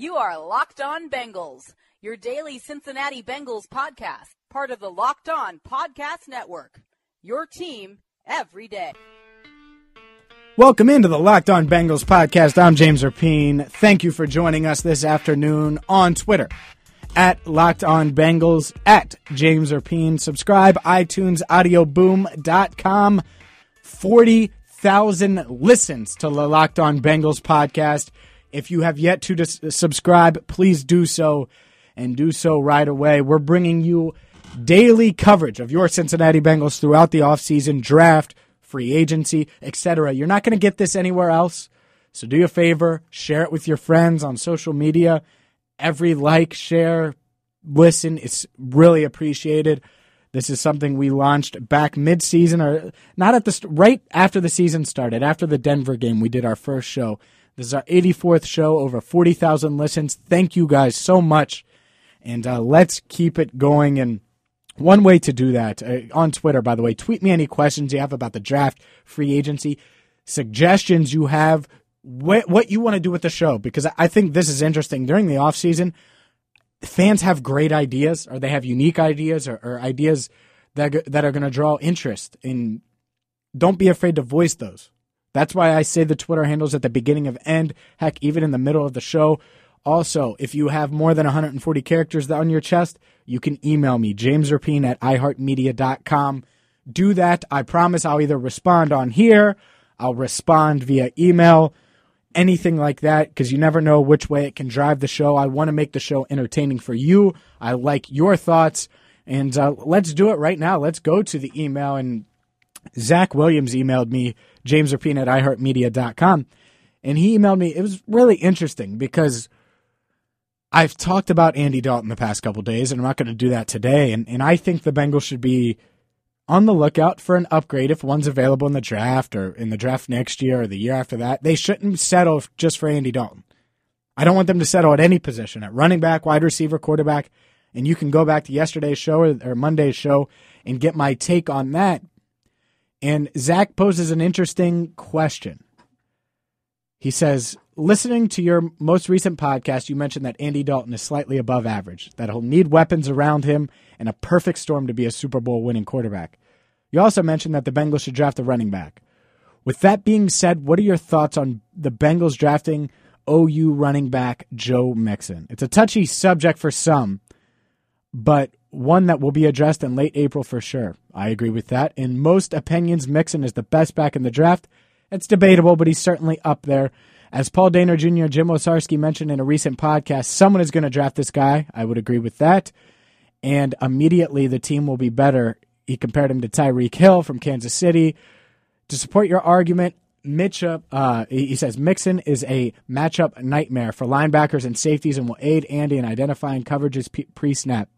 You are Locked On Bengals, your daily Cincinnati Bengals podcast, part of the Locked On Podcast Network. Your team every day. Welcome into the Locked On Bengals podcast. I'm James Rapien. Thank you for joining us this afternoon on Twitter at Locked On Bengals at James Rapien. Subscribe, iTunes, audioboom.com. 40,000 listens to the Locked On Bengals podcast. If you have yet to dis- subscribe, please do so and do so right away. We're bringing you daily coverage of your Cincinnati Bengals throughout the offseason, draft, free agency, etc. You're not going to get this anywhere else. So do a favor, share it with your friends on social media. Every like, share, listen is really appreciated. This is something we launched back mid-season, or not at the right after the season started. After the Denver game, we did our first show. This is our 84th show, over 40,000 listens. Thank you guys so much, and uh, let's keep it going. And one way to do that uh, on Twitter, by the way, tweet me any questions you have about the draft, free agency, suggestions you have, wh- what you want to do with the show, because I- think this is interesting. During the off season, fans have great ideas, or they have unique ideas, or, or ideas that that are going to draw interest. And don't be afraid to voice those. That's why I say the Twitter handles at the beginning of end, heck, even in the middle of the show. Also, if you have more than 140 characters on your chest, you can email me, jamesrapien at iheartmedia.com. Do that. I promise I'll either respond on here, I'll respond via email, anything like that, because you never know which way it can drive the show. I want to make the show entertaining for you. I like your thoughts. And uh, let's do it right now. Let's go to the email. And Zach Williams emailed me, jamesrapien at iheartmedia.com. And he emailed me. It was really interesting because I've talked about Andy Dalton the past couple days, and I'm not going to do that today. And, and I think the Bengals should be on the lookout for an upgrade if one's available in the draft or in the draft next year or the year after that. They shouldn't settle just for Andy Dalton. I don't want them to settle at any position at running back, wide receiver, quarterback. And you can go back to yesterday's show or, or Monday's show and get my take on that. And Zach poses an interesting question. He says, listening to your most recent podcast, you mentioned that Andy Dalton is slightly above average, that he'll need weapons around him and a perfect storm to be a Super Bowl winning quarterback. You also mentioned that the Bengals should draft a running back. With that being said, what are your thoughts on the Bengals drafting OU running back Joe Mixon? It's a touchy subject for some, but one that will be addressed in late April for sure. I agree with that. In most opinions, Mixon is the best back in the draft. It's debatable, but he's certainly up there. As Paul Dehner Jr. Jim Owczarski mentioned in a recent podcast, someone is going to draft this guy. I would agree with that. And immediately the team will be better. He compared him to Tyreek Hill from Kansas City. To support your argument, Mitchup, uh, he says Mixon is a matchup nightmare for linebackers and safeties and will aid Andy in identifying coverages pre snap.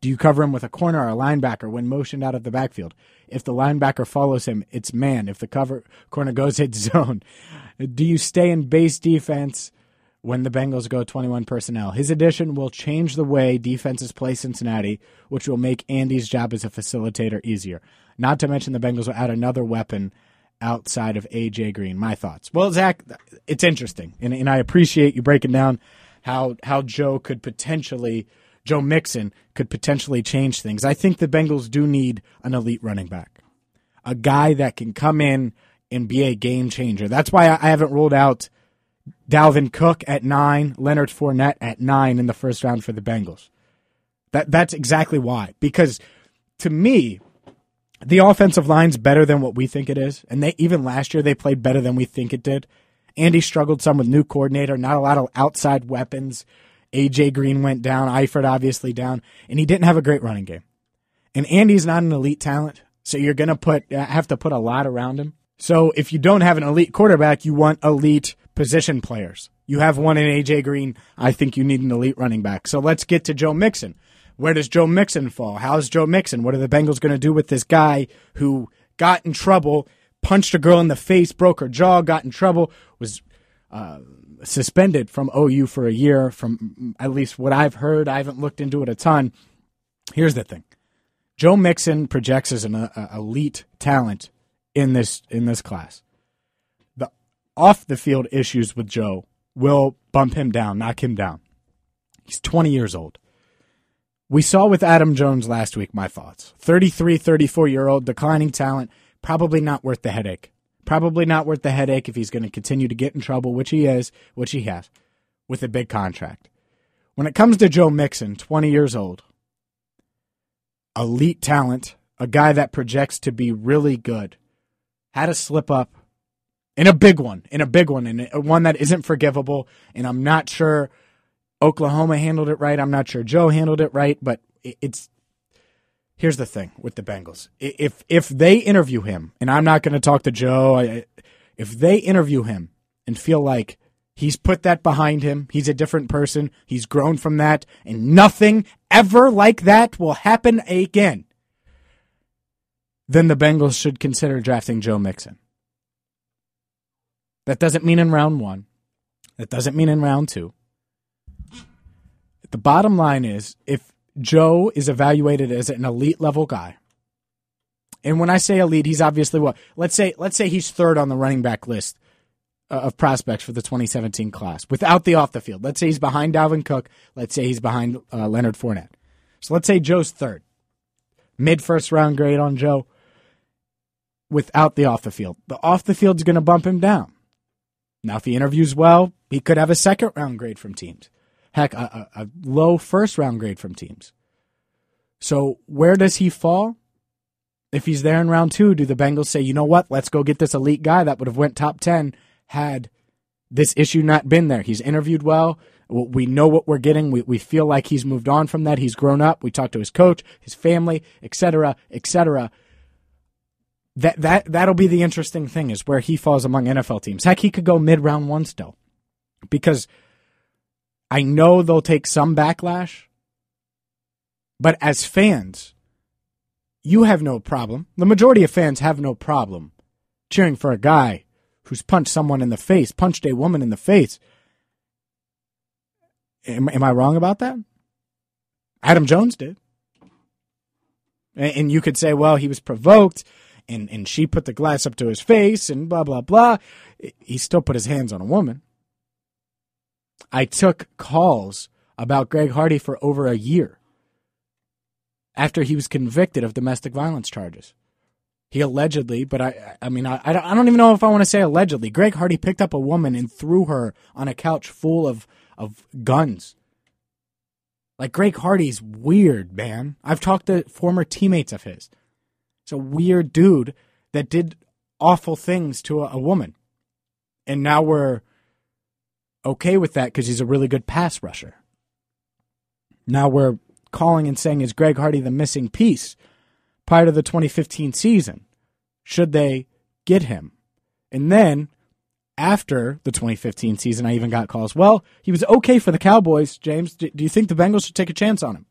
Do you cover him with a corner or a linebacker when motioned out of the backfield? If the linebacker follows him, it's man. If the cover corner goes, it's zone. Do you stay in base defense when the Bengals go 21 personnel? His addition will change the way defenses play Cincinnati, which will make Andy's job as a facilitator easier. Not to mention the Bengals will add another weapon outside of AJ Green. My thoughts. Well, Zach, it's interesting, and, and I appreciate you breaking down how how Joe could potentially Joe Mixon could potentially change things. I think the Bengals do need an elite running back, a guy that can come in and be a game changer. That's why I haven't ruled out Dalvin Cook at nine, Leonard Fournette at nine in the first round for the Bengals. That that's exactly why. Because to me, the offensive line's better than what we think it is, and they even last year they played better than we think it did. Andy struggled some with new coordinator, not a lot of outside weapons. AJ Green went down, Eifert obviously down, and he didn't have a great running game. And Andy's not an elite talent, so you're gonna put have to put a lot around him. So if you don't have an elite quarterback, you want elite position players. You have one in AJ Green. I think you need an elite running back. So let's get to Joe Mixon. Where does Joe Mixon fall? How's Joe Mixon? What are the Bengals going to do with this guy who got in trouble, punched a girl in the face, broke her jaw, got in trouble, was uh, suspended from OU for a year, from at least what I've heard. I haven't looked into it a ton. Here's the thing Joe Mixon projects as an uh, elite talent in this in this class. The off the field issues with Joe will bump him down, knock him down. He's 20 years old. We saw with Adam Jones last week my thoughts. 33, 34 year old, declining talent, probably not worth the headache. Probably not worth the headache if he's going to continue to get in trouble, which he is, which he has, with a big contract. When it comes to Joe Mixon, 20 years old, elite talent, a guy that projects to be really good, had a slip up in a big one, in a big one, and one that isn't forgivable. And I'm not sure Oklahoma handled it right. I'm not sure Joe handled it right, but it's here's the thing with the Bengals. If if they interview him, and I'm not going to talk to Joe, if they interview him and feel like he's put that behind him, he's a different person, he's grown from that, and nothing ever like that will happen again, then the Bengals should consider drafting Joe Mixon. That doesn't mean in round one. That doesn't mean in round two. The bottom line is if Joe is evaluated as an elite level guy, and when I say elite, he's obviously what? Let's say let's say he's third on the running back list uh, of prospects for the 2017 class without the off the field. Let's say he's behind Dalvin Cook. Let's say he's behind uh, Leonard Fournette. So let's say Joe's third, mid first round grade on Joe without the off the field. The off the field's going to bump him down. Now, if he interviews well, he could have a second round grade from teams. Heck, a, a, low first round grade from teams. So, where does he fall? If he's there in round two, do the Bengals say, you know what, let's go get this elite guy that would have went top 10 had this issue not been there? He's interviewed well. We know what we're getting. We, we feel like he's moved on from that. He's grown up. We talked to his coach, his family, etc., etc that that that'll be the interesting thing is where he falls among NFL teams. Heck, he could go mid round one still, because I know they'll take some backlash, but as fans, you have no problem. The majority of fans have no problem cheering for a guy who's punched someone in the face, punched a woman in the face. Am, am I wrong about that? Adam Jones did. And you could say, well, he was provoked and, and she put the glass up to his face and blah, blah, blah. He still put his hands on a woman. I took calls about Greg Hardy for over a year after he was convicted of domestic violence charges. He allegedly, but I, I mean, I, I don't even know if I want to say allegedly. Greg Hardy picked up a woman and threw her on a couch full of, of guns. Like Greg Hardy's weird, man. I've talked to former teammates of his. It's a weird dude that did awful things to a, a woman. And now we're okay with that because he's a really good pass rusher. Now we're calling and saying, is Greg Hardy the missing piece prior to the 2015 season? Should they get him? And then after the 2015 season, I even got calls. Well, he was okay for the Cowboys, James. Do you think the Bengals should take a chance on him?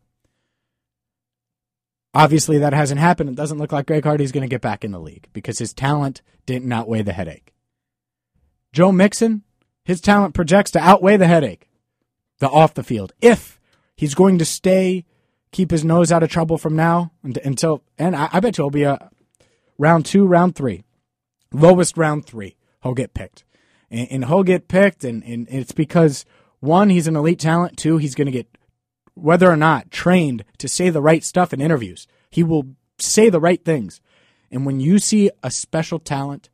Obviously, that hasn't happened. It doesn't look like Greg Hardy's going to get back in the league because his talent didn't outweigh the headache. Joe Mixon, his talent projects to outweigh the headache, the off the field. If he's going to stay, keep his nose out of trouble from now until, and I, I bet you he'll be a round two, round three, lowest round three, he'll get picked. And, and he'll get picked, and, and it's because one, he's an elite talent. Two, he's going to get whether or not trained to say the right stuff in interviews. He will say the right things. And when you see a special talent,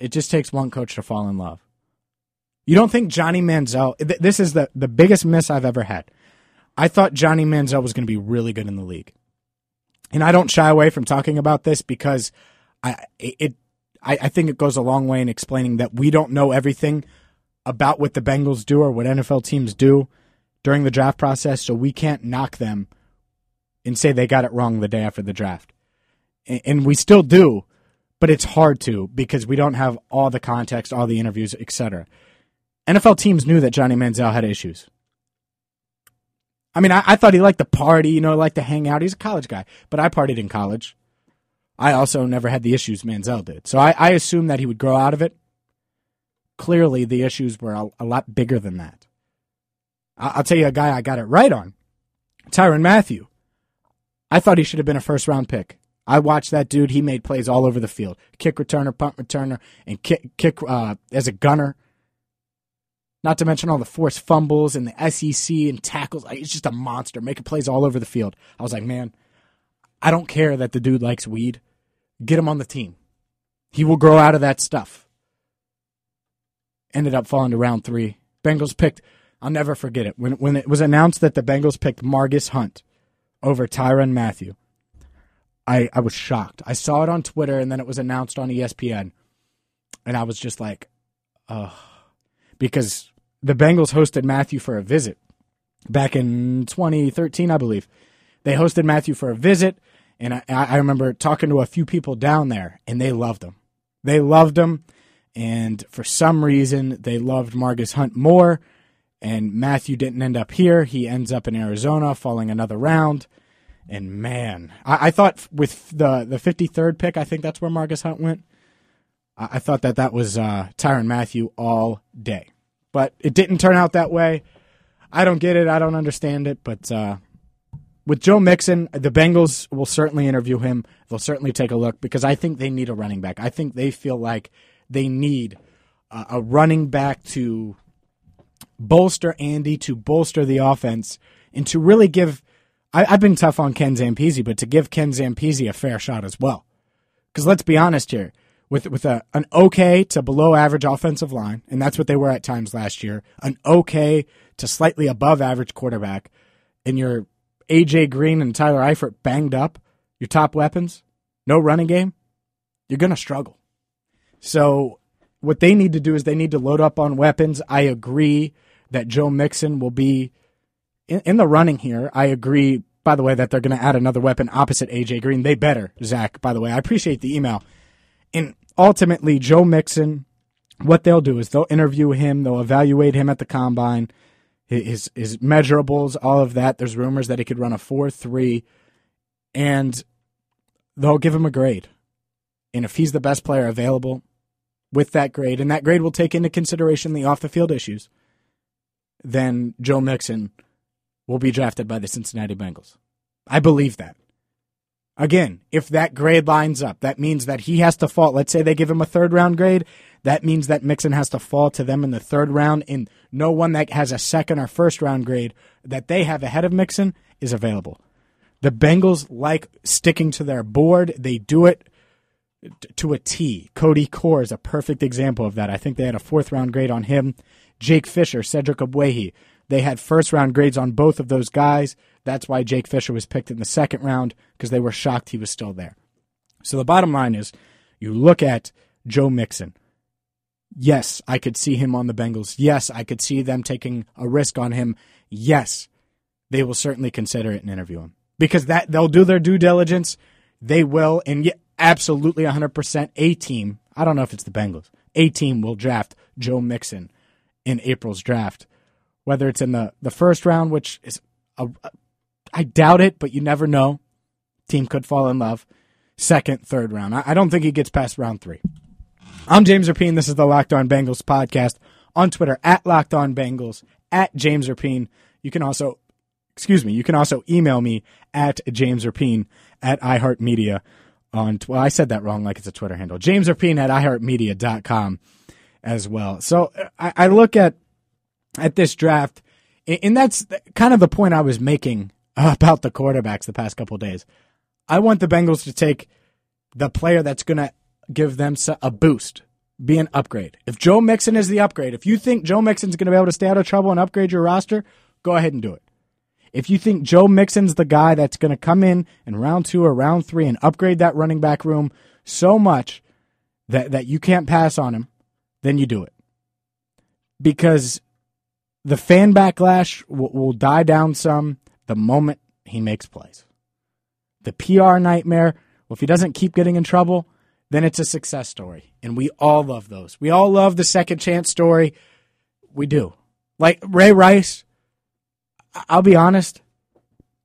it just takes one coach to fall in love. You don't think Johnny Manziel, this is the, the biggest miss I've ever had. I thought Johnny Manziel was going to be really good in the league. And I don't shy away from talking about this because I, it, I, I think it goes a long way in explaining that we don't know everything about what the Bengals do or what NFL teams do during the draft process, so we can't knock them and say they got it wrong the day after the draft. And we still do, but it's hard to because we don't have all the context, all the interviews, etc. NFL teams knew that Johnny Manziel had issues. I mean, I, I thought he liked to party, you know, liked to hang out. He's a college guy, but I partied in college. I also never had the issues Manziel did. So I, I assumed that he would grow out of it. Clearly, the issues were a, a lot bigger than that. I, I'll tell you a guy I got it right on Tyrann Mathieu. I thought he should have been a first round pick. I watched that dude. He made plays all over the field kick returner, punt returner, and kick, kick uh, as a gunner. Not to mention all the forced fumbles and the SEC and tackles. It's just a monster, making plays all over the field. I was like, man, I don't care that the dude likes weed. Get him on the team. He will grow out of that stuff. Ended up falling to round three. Bengals picked, I'll never forget it, when, when it was announced that the Bengals picked Margus Hunt over Tyrann Mathieu, I, I was shocked. I saw it on Twitter and then it was announced on ESPN. And I was just like, oh, because the Bengals hosted Mathieu for a visit back in 2013, I believe. They hosted Mathieu for a visit, and I, I remember talking to a few people down there, and they loved him. They loved him, and for some reason, they loved Margus Hunt more. And Mathieu didn't end up here. He ends up in Arizona, falling another round. And man, I, I thought with the the 53rd pick, I think that's where Margus Hunt went. I, I thought that that was uh, Tyrann Mathieu all day but it didn't turn out that way. I don't get it. I don't understand it. But uh, with Joe Mixon, the Bengals will certainly interview him. They'll certainly take a look because I think they need a running back. I think they feel like they need a running back to bolster Andy, to bolster the offense, and to really give. I, have been tough on Ken Zampese, but to give Ken Zampese a fair shot as well. Because let's be honest here with with a an okay to below average offensive line, and that's what they were at times last year. An okay to slightly above average quarterback, and your AJ Green and Tyler Eifert banged up, your top weapons, no running game, you're gonna struggle. So what they need to do is they need to load up on weapons. I agree that Joe Mixon will be in, in the running here. I agree, by the way, that they're going to add another weapon opposite AJ Green. They better, Zach. By the way, I appreciate the email. And ultimately, Joe Mixon, what they'll do is they'll interview him, they'll evaluate him at the combine, his his measurables, all of that. There's rumors that he could run a four three, and they'll give him a grade. And if he's the best player available with that grade, and that grade will take into consideration the off the field issues, then Joe Mixon will be drafted by the Cincinnati Bengals. I believe that. Again, if that grade lines up, that means that he has to fall. Let's say they give him a third round grade. That means that Mixon has to fall to them in the third round, and no one that has a second or first round grade that they have ahead of Mixon is available. The Bengals like sticking to their board. They do it to a T. Cody Core is a perfect example of that. I think they had a fourth round grade on him. Jake Fisher, Cedric Ogbuehi. They had first round grades on both of those guys. That's why Jake Fisher was picked in the second round because they were shocked he was still there. So the bottom line is you look at Joe Mixon. Yes, I could see him on the Bengals. Yes, I could see them taking a risk on him. Yes, they will certainly consider it and interview him because that they'll do their due diligence. They will, and absolutely 100% a team. I don't know if it's the Bengals. A team will draft Joe Mixon in April's draft, whether it's in the, the first round, which is a, I doubt it, but you never know. Team could fall in love. Second, third round. I, I don't think he gets past round three. I'm James Rapien. This is the Locked On Bengals podcast on Twitter at Locked On Bengals at James Rapien. You can also, excuse me, you can also email me at James Rapien at iHeartMedia on, well, I said that wrong like it's a Twitter handle. James Rapien at iHeartMedia.com as well. So uh, I, I look at, at this draft and that's kind of the point I was making about the quarterbacks the past couple days. I want the Bengals to take the player that's going to give them a boost, be an upgrade. If Joe Mixon is the upgrade, if you think Joe Mixon's going to be able to stay out of trouble and upgrade your roster, go ahead and do it. If you think Joe Mixon's the guy that's going to come in in round two or round three and upgrade that running back room so much that, that you can't pass on him, then you do it. Because the fan backlash will, will die down some the moment he makes plays. The PR nightmare, well, if he doesn't keep getting in trouble, then it's a success story. And we all love those. We all love the second chance story. We do. Like Ray Rice, I'll be honest,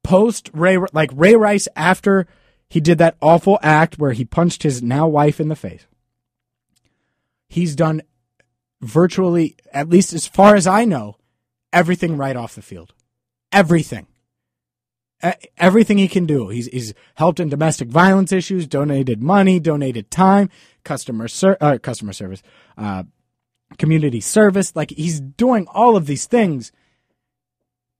post Ray, like Ray Rice after he did that awful act where he punched his now wife in the face. He's done virtually, at least as far as I know, everything right off the field. Everything. Everything he can do. He's, he's helped in domestic violence issues, donated money, donated time, customer ser- uh, customer service, uh, community service. Like he's doing all of these things.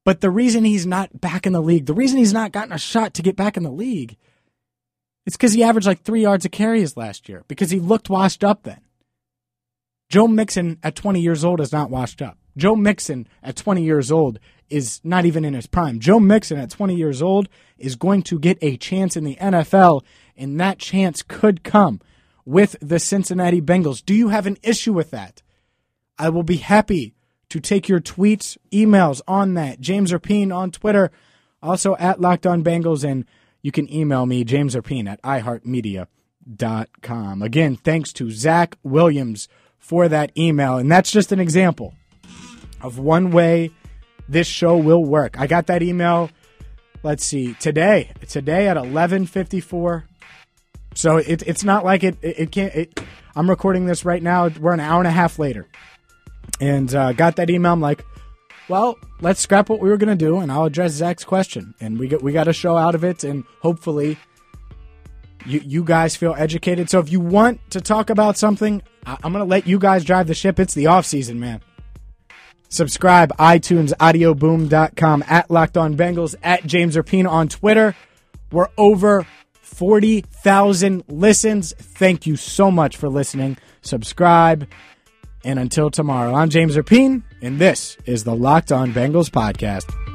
But the reason he's not back in the league, the reason he's not gotten a shot to get back in the league, it's because he averaged like three yards of carries last year because he looked washed up then. Joe Mixon at 20 years old is not washed up. Joe Mixon at 20 years old is not even in his prime. Joe Mixon at 20 years old is going to get a chance in the NFL, and that chance could come with the Cincinnati Bengals. Do you have an issue with that? I will be happy to take your tweets, emails on that. James Rapien on Twitter, also at Locked On Bengals, and you can email me, James Rapien at iHeartMedia.com. Again, thanks to Zach Williams for that email. And that's just an example of one way this show will work. I got that email, let's see, today. Today at 1154. So it, it's not like it, it, it can't, it, I'm recording this right now. We're an hour and a half later. And uh, got that email. I'm like, well, let's scrap what we were to do and I'll address Zach's question. And we, get, we got a show out of it. And hopefully you, you guys feel educated. So if you want to talk about something, I, going to let you guys drive the ship. It's the off season, man. Subscribe, iTunes, audioboom.com, at Locked On Bengals, at James Rapien on Twitter. We're over 40,000 listens. Thank you so much for listening. Subscribe. And until tomorrow, I'm James Rapien, and this is the Locked On Bengals podcast.